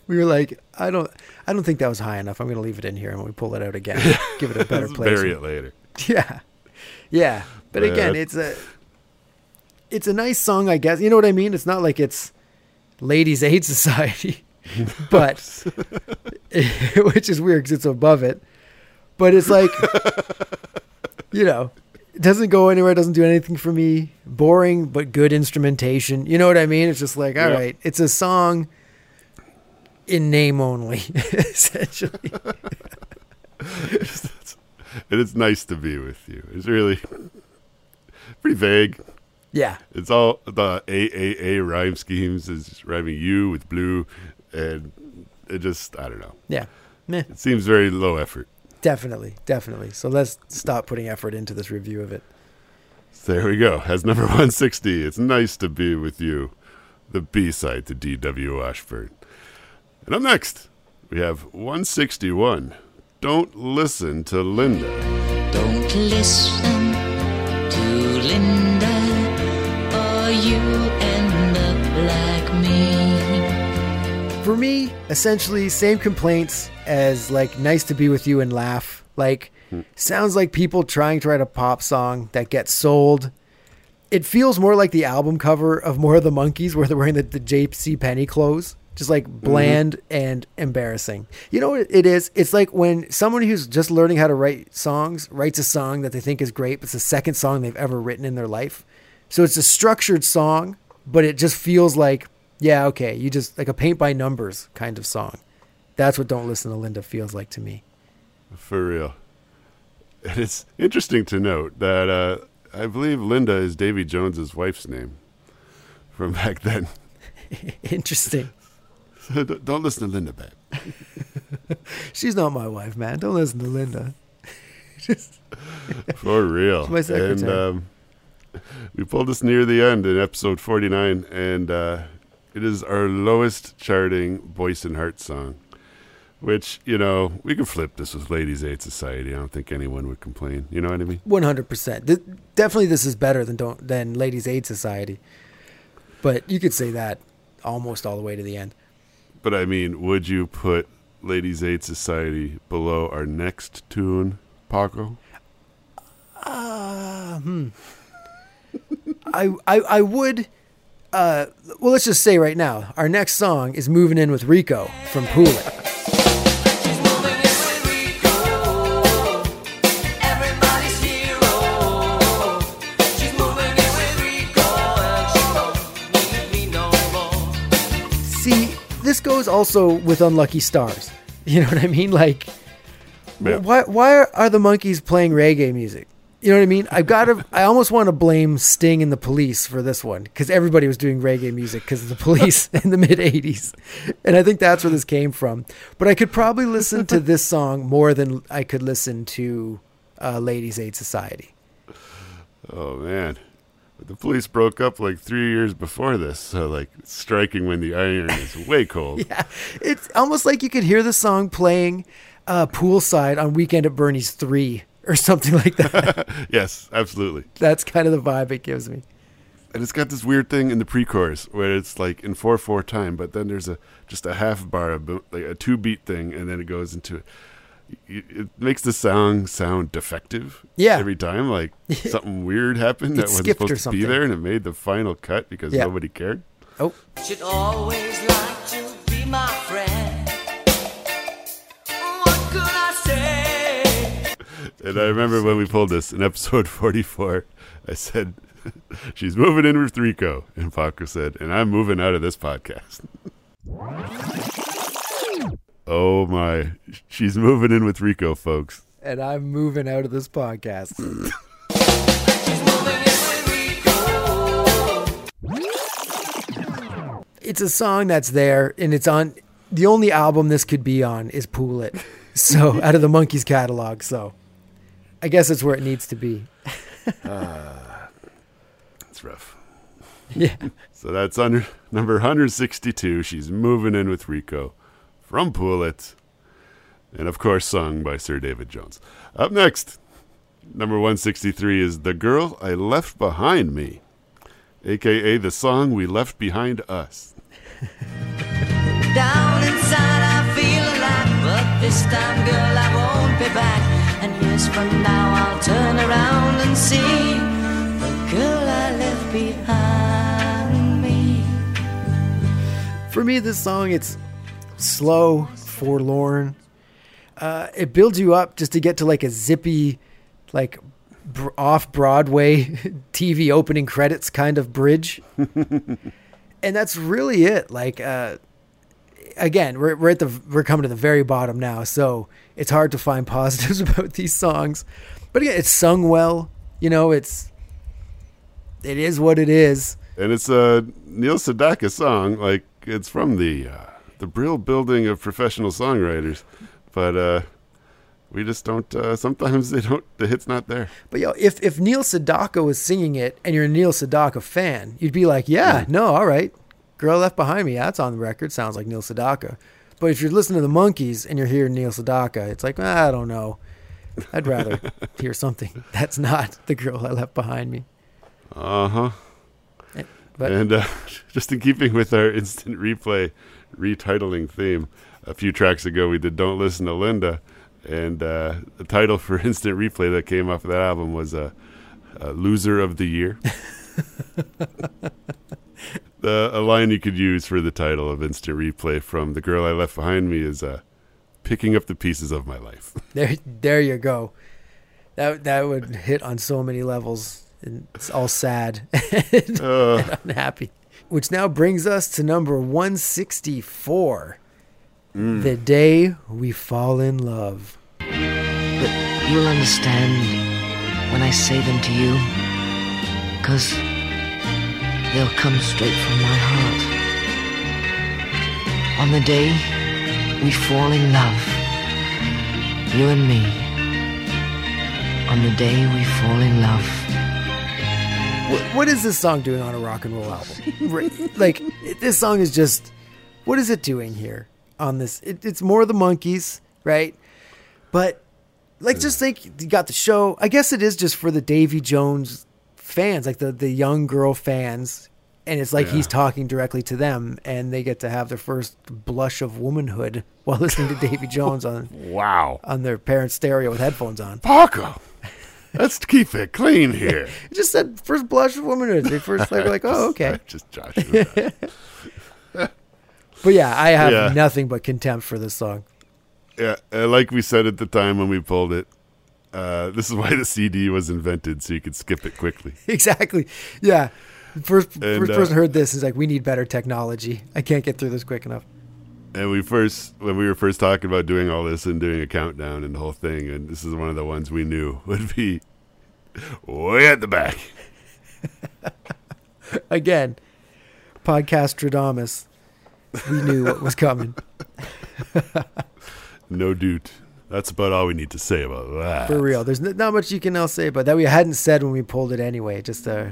we were like, I don't, I don't think that was high enough. I'm going to leave it in here, and we pull it out again, give it a better place. bury it later. Yeah, yeah. But Yeah, again, it's a, it's a nice song, I guess. You know what I mean? It's not like it's Ladies Aid Society, but which is weird because it's above it. But it's like, you know, it doesn't go anywhere. It doesn't do anything for me. Boring, but good instrumentation. You know what I mean? It's just like, all Yeah. right, it's a song in name only, essentially. And it's nice to be with you. It's really pretty vague. Yeah. It's all the AAA rhyme schemes is rhyming you with blue, and it just I don't know. Yeah. Meh. It seems very low effort. Definitely, definitely. So let's stop putting effort into this review of it. There we go. Has number 160. It's nice to be with you. The B side to D.W. Washburn. And up next, we have 161. Don't listen to Linda. Don't listen to Linda, or you end up like me. For me, essentially, same complaints as like "Nice to Be with You" and "Laugh." Like, hmm. sounds like people trying to write a pop song that gets sold. It feels more like the album cover of more of the Monkees, where they're wearing the, the J.C. Penney clothes, just like mm-hmm. bland and embarrassing. You know what it is? It's like when someone who's just learning how to write songs writes a song that they think is great, but it's the second song they've ever written in their life. So it's a structured song, but it just feels like, yeah, okay, you just like a paint by numbers kind of song. That's what Don't Listen to Linda feels like to me. For real. And it's interesting to note that uh, I believe Linda is Davy Jones's wife's name from back then. Interesting. Don't listen to Linda, babe. She's not my wife, man. Don't listen to Linda. For real. And um, we pulled this near the end in episode 49, and uh, it is our lowest charting Boyce and Hart song. Which, you know, we can flip this with Ladies Aid Society. I don't think anyone would complain. You know what I mean? One hundred percent. Definitely, this is better than don't than Ladies Aid Society. But you could say that almost all the way to the end. But I mean, would you put Ladies Aid Society below our next tune, Paco? Uh, hmm. I, I I would. Uh, well, let's just say right now, our next song is "Moving In with Rico" from Pool It. Everybody's hero. She's moving in with Rico, and she don't need me no more. See, this goes also with Unlucky Stars. You know what I mean? Like, Yeah. why why are the Monkees playing reggae music? You know what I mean? I've got to. I almost want to blame Sting and the Police for this one because everybody was doing reggae music because of the Police in the mid '80s, and I think that's where this came from. But I could probably listen to this song more than I could listen to uh, Ladies Aid Society. Oh, man. But the police broke up like three years before this, so like striking when the iron is way cold. Yeah, it's almost like you could hear the song playing uh, poolside on Weekend at Bernie's Three or something like that. yes, absolutely. That's kind of the vibe it gives me. And it's got this weird thing in the pre-chorus where it's like in four four time, but then there's a just a half bar, a bo- like a two beat thing, and then it goes into. It, it makes the song sound defective. Yeah. Every time, like something weird happened that wasn't supposed to be there, and it made the final cut because Yeah. nobody cared. Oh, She'd always like to be my friend. And I remember when we pulled this in episode 44, I said, She's moving in with Rico. And Paco said, And I'm moving out of this podcast. oh my. She's moving in with Rico, folks. and I'm moving out of this podcast. it's a song that's there, and it's on. The only album this could be on is "Pool It," so out of the Monkees catalog. So, I guess it's where it needs to be. Ah, it's rough. Yeah. So that's under number 162. She's moving in with Rico from Pool It. And of course, sung by Sir David Jones. Up next, number 163 is The Girl I Left Behind Me, aka the song we left behind us. Down inside I feel alive, but this time, girl, I won't be back. And years from now, I'll turn around and see the girl I left behind me. For me, this song, it's slow, forlorn. Uh, it builds you up just to get to like a zippy, like off Broadway TV opening credits kind of bridge. and that's really it. Like, uh, again, we're, we're at the, we're coming to the very bottom now. So it's hard to find positives about these songs. But again, it's sung well. You know, it's, it is what it is. And it's a Neil Sedaka song. Like, it's from the, uh, the Brill Building of Professional Songwriters. But uh, we just don't, uh, sometimes they don't, the hit's not there. But yo, if if Neil Sedaka was singing it and you're a Neil Sedaka fan, you'd be like, yeah, no, all right, "Girl Left Behind Me," that's on the record. Sounds like Neil Sedaka. But if you're listening to the Monkees and you're hearing Neil Sedaka, it's like "Ah, I don't know. I'd rather hear something that's not the girl I left behind me. Uh huh. But And uh, just in keeping with our instant replay retitling theme, a few tracks ago we did "Don't Listen to Linda," and uh, the title for instant replay that came off of that album was uh, uh, "Loser of the Year." The a line you could use for the title of instant replay from "The Girl I Left Behind Me" is uh, "Picking up the pieces of my life." there, there you go. That that would hit on so many levels. And it's all sad and, Uh, and unhappy. Which now brings us to number 164. The day we fall in love. But you'll understand when I say them to you, because they'll come straight from my heart. On the day we fall in love, you and me. On the day we fall in love. What, what is this song doing on a rock and roll album? Like this song is just what is it doing here on this? It, it's more the Monkees, right? But like, just think you got the show. I guess it is just for the Davy Jones fans, like the the young girl fans, and it's like Yeah. he's talking directly to them, and they get to have their first blush of womanhood while listening to Davy Jones on wow, on their parents' stereo with headphones on. Paco, let's keep it clean here. Just said first blush of womanhood. They first like, like oh okay. Just that. But yeah, I have Yeah. nothing but contempt for this song. Yeah, uh, like we said at the time when we pulled it, uh, this is why the CD was invented, so you could skip it quickly. Exactly. Yeah. First, And, first uh, person heard this is like, we need better technology. I can't get through this quick enough. And we first, when we were first talking about doing all this and doing a countdown and the whole thing, and this is one of the ones we knew would be way at the back. Again, podcast Stradamus. We knew what was coming. No dude. That's about all we need to say about that. For real. There's n- not much you can else say about that. We hadn't said when we pulled it anyway. Just uh,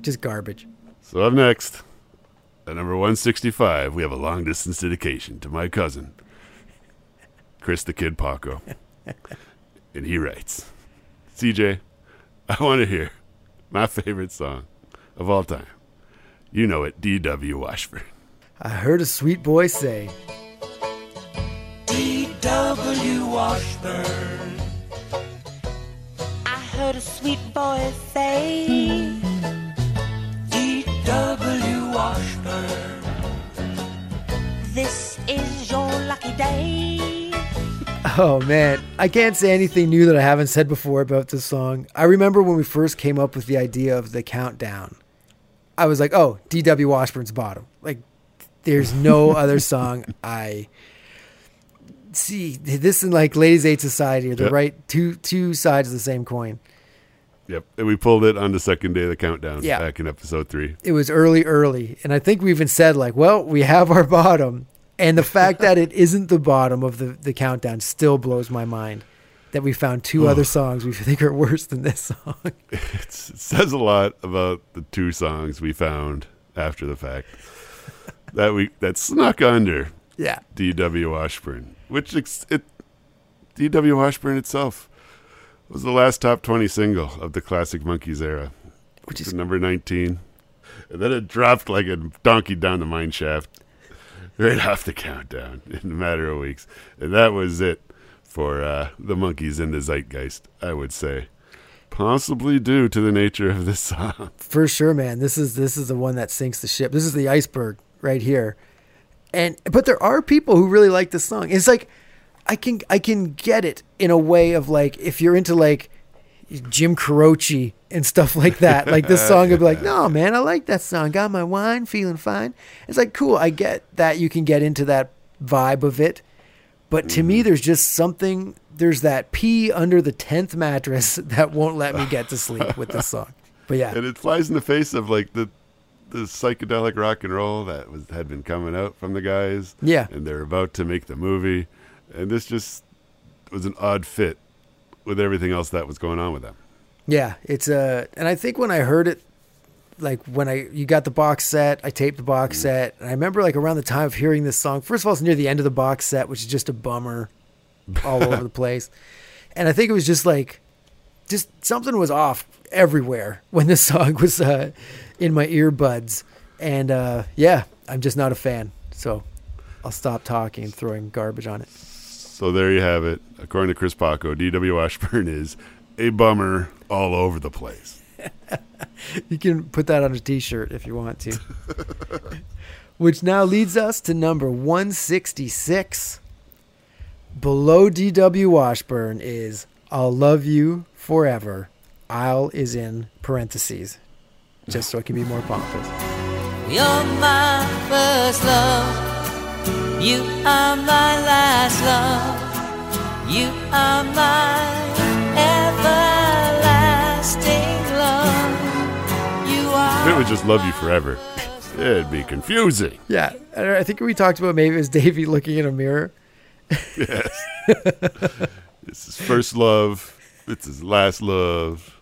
just garbage. So up next, at number 165, we have a long distance dedication to my cousin, Chris the Kid Paco. and he writes CJ, I want to hear my favorite song of all time. You know it, D.W. Washburn. I heard a sweet boy say, D.W. Washburn. I heard a sweet voice say, D.W. Washburn. This is your lucky day. Oh man, I can't say anything new that I haven't said before about this song. I remember when we first came up with the idea of the countdown. I was like, "Oh, D.W. Washburn's bottom." Like there's no other song I see this in like Ladies Aid Society or the Yep. right two two sides of the same coin. Yep. And we pulled it on the second day of the countdown Yeah. back in episode three. It was early early, and I think we even said like, "Well, we have our bottom." And the fact that it isn't the bottom of the the countdown still blows my mind. that we found two other songs we think are worse than this song. It says a lot about the two songs we found after the fact that we that snuck under yeah. D.W. Washburn, which it D.W. Washburn itself was the last top 20 single of the classic Monkees era, Which is number 19. And then it dropped like a donkey down the mine shaft right off the countdown in a matter of weeks. And that was it for uh, the Monkees in the zeitgeist, I would say. Possibly due to the nature of this song. for sure, man. This is this is the one that sinks the ship. This is the iceberg right here. And but there are people who really like this song. It's like I can I can get it in a way of like if you're into like Jim Croce and stuff like that. Like this song would be like, no man, I like that song. Got my wine, feeling fine. It's like cool. I get that you can get into that vibe of it. But to me, mm. there's just something. There's that pee under the tenth mattress that won't let me get to sleep with this song. But yeah, And it flies in the face of like the the psychedelic rock and roll that was had been coming out from the guys. Yeah. And they're about to make the movie. And this just was an odd fit with everything else that was going on with them. Yeah, it's a, and I think when I heard it, like when I you got the box set, I taped the box set, and I remember like around the time of hearing this song. First of all, it's near the end of the box set, which is just a bummer, all over the place, and I think it was just like, just something was off everywhere when this song was uh, in my earbuds, and uh, yeah, I'm just not a fan. So I'll stop talking and throwing garbage on it. So there you have it. According to Chris Paco, D.W. Washburn is a bummer all over the place. You can put that on a t-shirt if you want to. Which now leads us to number 166. Below DW Washburn is I'll love you forever. I'll is in parentheses. Just so it can be more pompous. You're my first love. You are my last love. You are my everlasting love. You If it are. would just love you forever, it'd be confusing. Yeah, I I think we talked about maybe it was Davy looking in a mirror. Yes. it's his first love. It's his last love.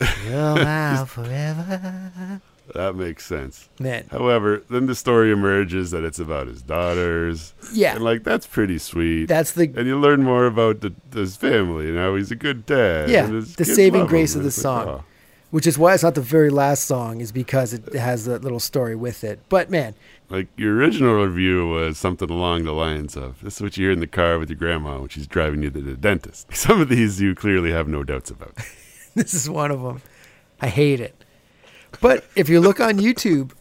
You're my forever. That makes sense. Man, However, then the story emerges that it's about his daughters. Yeah. And like that's pretty sweet. that's the and you learn more about the, his family and how he's a good dad. Yeah, and his the kids saving love grace him. of the It's like, song. oh. which is why it's not the very last song is because it has that little story with it. But man, Like your original review was something along the lines of, "This is what you hear in the car with your grandma when she's driving you to the dentist." Some of these you clearly have no doubts about. this is one of them. I hate it. But if you look on YouTube,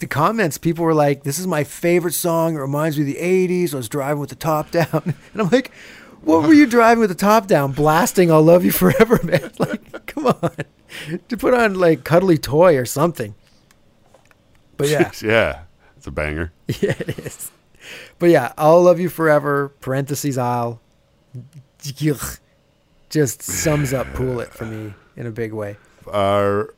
the comments, people were like, "This is my favorite song. It reminds me of the '80s. I was driving with the top down," and I'm like, "What were you driving with the top down, blasting "I'll Love You Forever," man? Like, come on, to put on like "Cuddly Toy" or something." But yeah, yeah, it's a banger. yeah, it is. But yeah, I'll love you forever. Parentheses, I'll. Just sums up Pool It for me in a big way. Our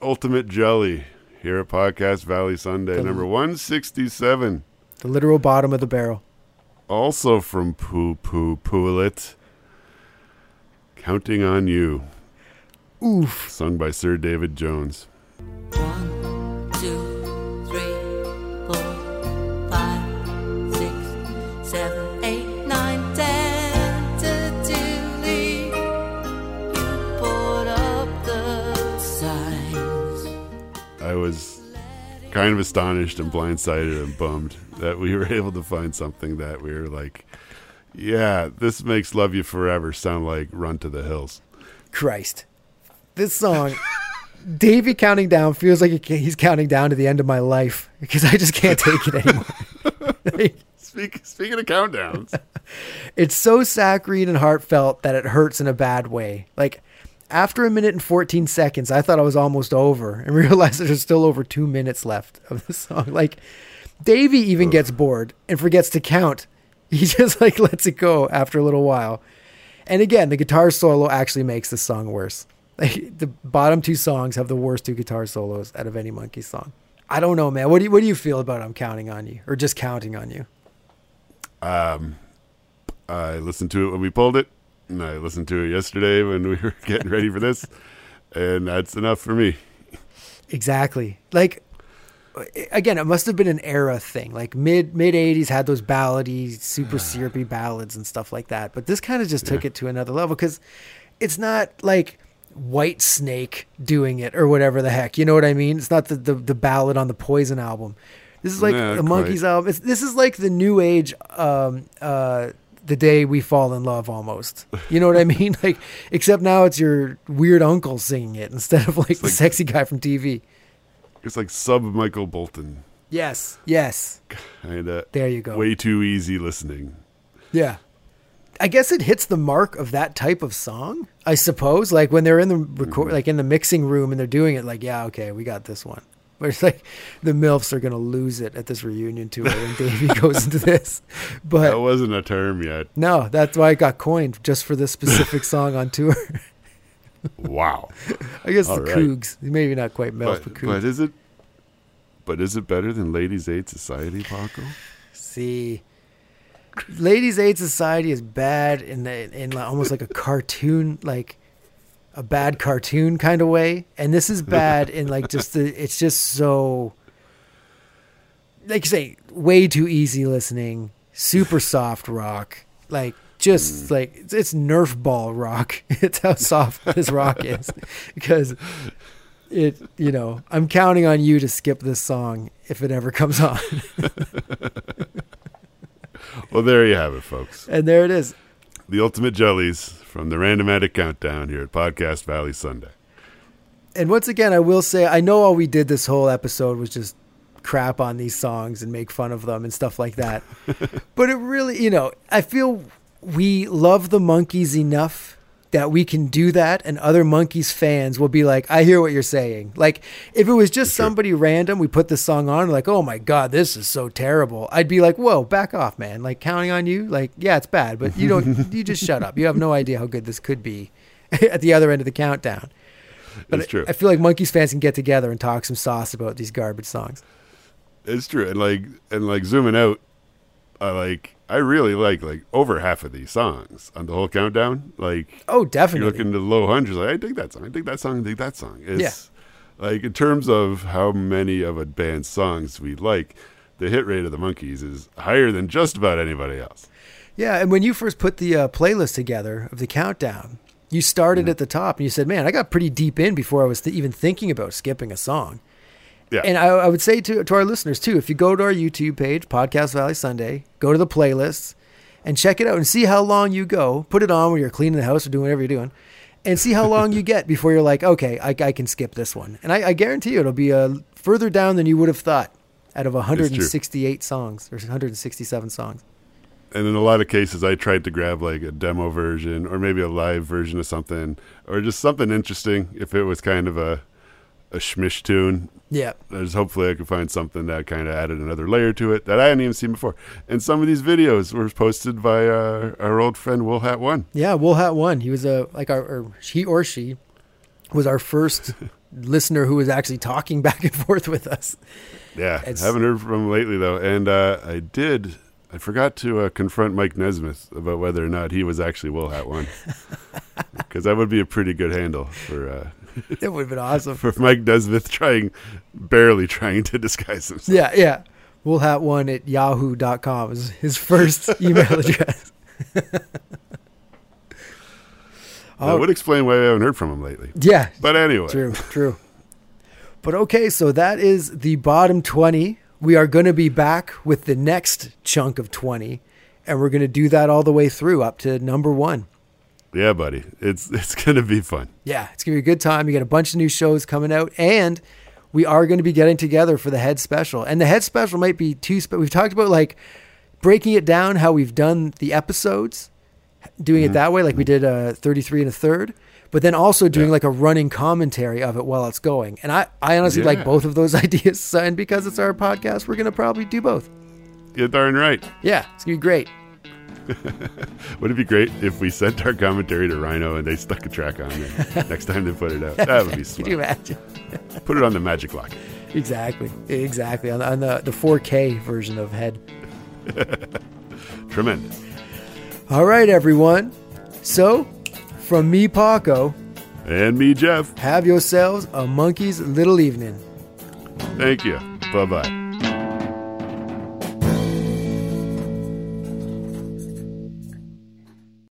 ultimate jelly here at Podcast Valley Sunday, The- number one sixty seven. The literal bottom of the barrel. Also from Poo Poo Pool It. Counting on You, Oof. sung by Sir David Jones. One, I was kind of astonished and blindsided and bummed that we were able to find something that we were like, yeah, this makes Love You Forever sound like Run to the Hills. Christ. This song, Davy counting down feels like he's counting down to the end of my life because I just can't take it anymore. Like, Speak, speaking of countdowns, it's so saccharine and heartfelt that it hurts in a bad way. Like after a minute and 14 seconds, I thought I was almost over and realized there's still over two minutes left of the song. Like Davy even gets bored and forgets to count. He just like lets it go after a little while. And again, the guitar solo actually makes the song worse. Like the bottom two songs have the worst two guitar solos out of any Monkee song. I don't know, man. What do you what do you feel about I'm counting on you or just counting on you? Um, I listened to it when we pulled it, and I listened to it yesterday when we were getting ready for this, and that's enough for me. Exactly. Like again, it must have been an era thing. Like mid mid '80s had those ballady, super syrupy ballads and stuff like that. But this kind of just took Yeah. it to another level because it's not like Whitesnake doing it or whatever the heck. You know what I mean? It's not the the, the ballad on the Poison album. This is like Nah, the Monkees album. It's, this is like the new age. Um, uh, the day we fall in love, almost. You know what I mean? Like, except now it's your weird uncle singing it instead of like the sexy guy from TV. It's like sub Michael Bolton, Yes. Yes. kind of. There you go. Way too easy listening. Yeah. I guess it hits the mark of that type of song, I suppose. Like when they're in the record, Mm-hmm. like in the mixing room and they're doing it, like, yeah, okay, we got this one. But it's like the MILFs are going to lose it at this reunion tour when Davy goes into this. But That wasn't a term yet. no, that's why it got coined just for this specific song on tour. Wow. I guess All the right. Cougs. Maybe not quite MILF, but, but, Cougs. but is it? But is it better than Ladies Aid Society, Paco? See, Ladies Aid Society is bad in the, in like, almost like a cartoon, like a bad cartoon kind of way, and this is bad in like just the. It's just so, like you say, way too easy listening, super soft rock, like just mm. like it's, it's Nerf ball rock. It's how soft this rock is, because it you know i'm counting on you to skip this song if it ever comes on Well, there you have it, folks. and there it is The ultimate jellies from the Randomatic Countdown here at Podcast Valley Sunday. and once again i will say i know all we did this whole episode was just crap on these songs and make fun of them and stuff like that but it really you know i feel we love the Monkees enough that we can do that and other Monkees fans will be like i hear what you're saying. Like if it was just somebody random we put this song on like oh my god this is so terrible. I'd be like whoa back off man. Like counting on you? Like yeah it's bad but you don't you just shut up. You have no idea how good this could be at the other end of the countdown. But It's true. I, I feel like Monkees fans can get together and talk some sauce about these garbage songs. It's true, and like and like zooming out, I like I really like like over half of these songs on the whole countdown. Like oh you're definitely looking to low hundreds, like I dig that song, I dig that song, I dig that song. It's like in terms of how many of a band's songs we like, the hit rate of the Monkees is higher than just about anybody else. Yeah, and when you first put the uh, playlist together of the countdown, you started at the top and you said, "Man, I got pretty deep in before I was th- even thinking about skipping a song." Yeah, And I, I would say to to our listeners too, if you go to our YouTube page, Podcast Valley Sunday, go to the playlists and check it out and see how long you go. Put it on when you're cleaning the house or doing whatever you're doing, and see how long you get before you're like, "Okay, I, I can skip this one." And I, I guarantee you, it'll be uh, further down than you would have thought. Out of 168 songs or 167 songs. and in a lot of cases, I tried to grab like a demo version or maybe a live version of something or just something interesting. If it was kind of a a schmish tune, Yeah. there's hopefully I could find something that kind of added another layer to it that I hadn't even seen before. And some of these videos were posted by uh, our old friend Will Hat One. Yeah, Wool Hat One. He was a like our or he or she was our first listener who was actually talking back and forth with us. Yeah, It's- haven't heard from him lately though, and uh, I did. I forgot to uh, confront Mike Nesmith about whether or not he was actually Will Hat One, because that would be a pretty good handle for uh, It would have been awesome. for Mike Nesmith trying, barely trying to disguise himself. Yeah, yeah. Wool Hat One at yahoo.com is his first email address. That would explain why I haven't heard from him lately. Yeah. But anyway, True, true. But okay, so that is the bottom 20. We are going to be back with the next chunk of 20, and we're going to do that all the way through up to number one. Yeah, buddy, it's it's gonna be fun. Yeah, it's going to be a good time. You got a bunch of new shows coming out, and we are going to be getting together for the head special. And the head special might be too, spe- we've talked about like breaking it down, how we've done the episodes, doing it that way, like we did uh, 33 and a third, but then also doing Yeah. like a running commentary of it while it's going. And I, I honestly like both of those ideas. So- And because it's our podcast, we're going to probably do both. You're darn right. Yeah, it's going to be great. Would it be great if we sent our commentary to Rhino and they stuck a track on there next time they put it out? That would be Could you imagine? Put it on the Magic Lock. Exactly. Exactly. On, the- on the, the 4K version of Head. Tremendous. All right, everyone. So, from me, Paco, And me, Jeff. have yourselves a monkey's little evening. Thank you. Bye bye.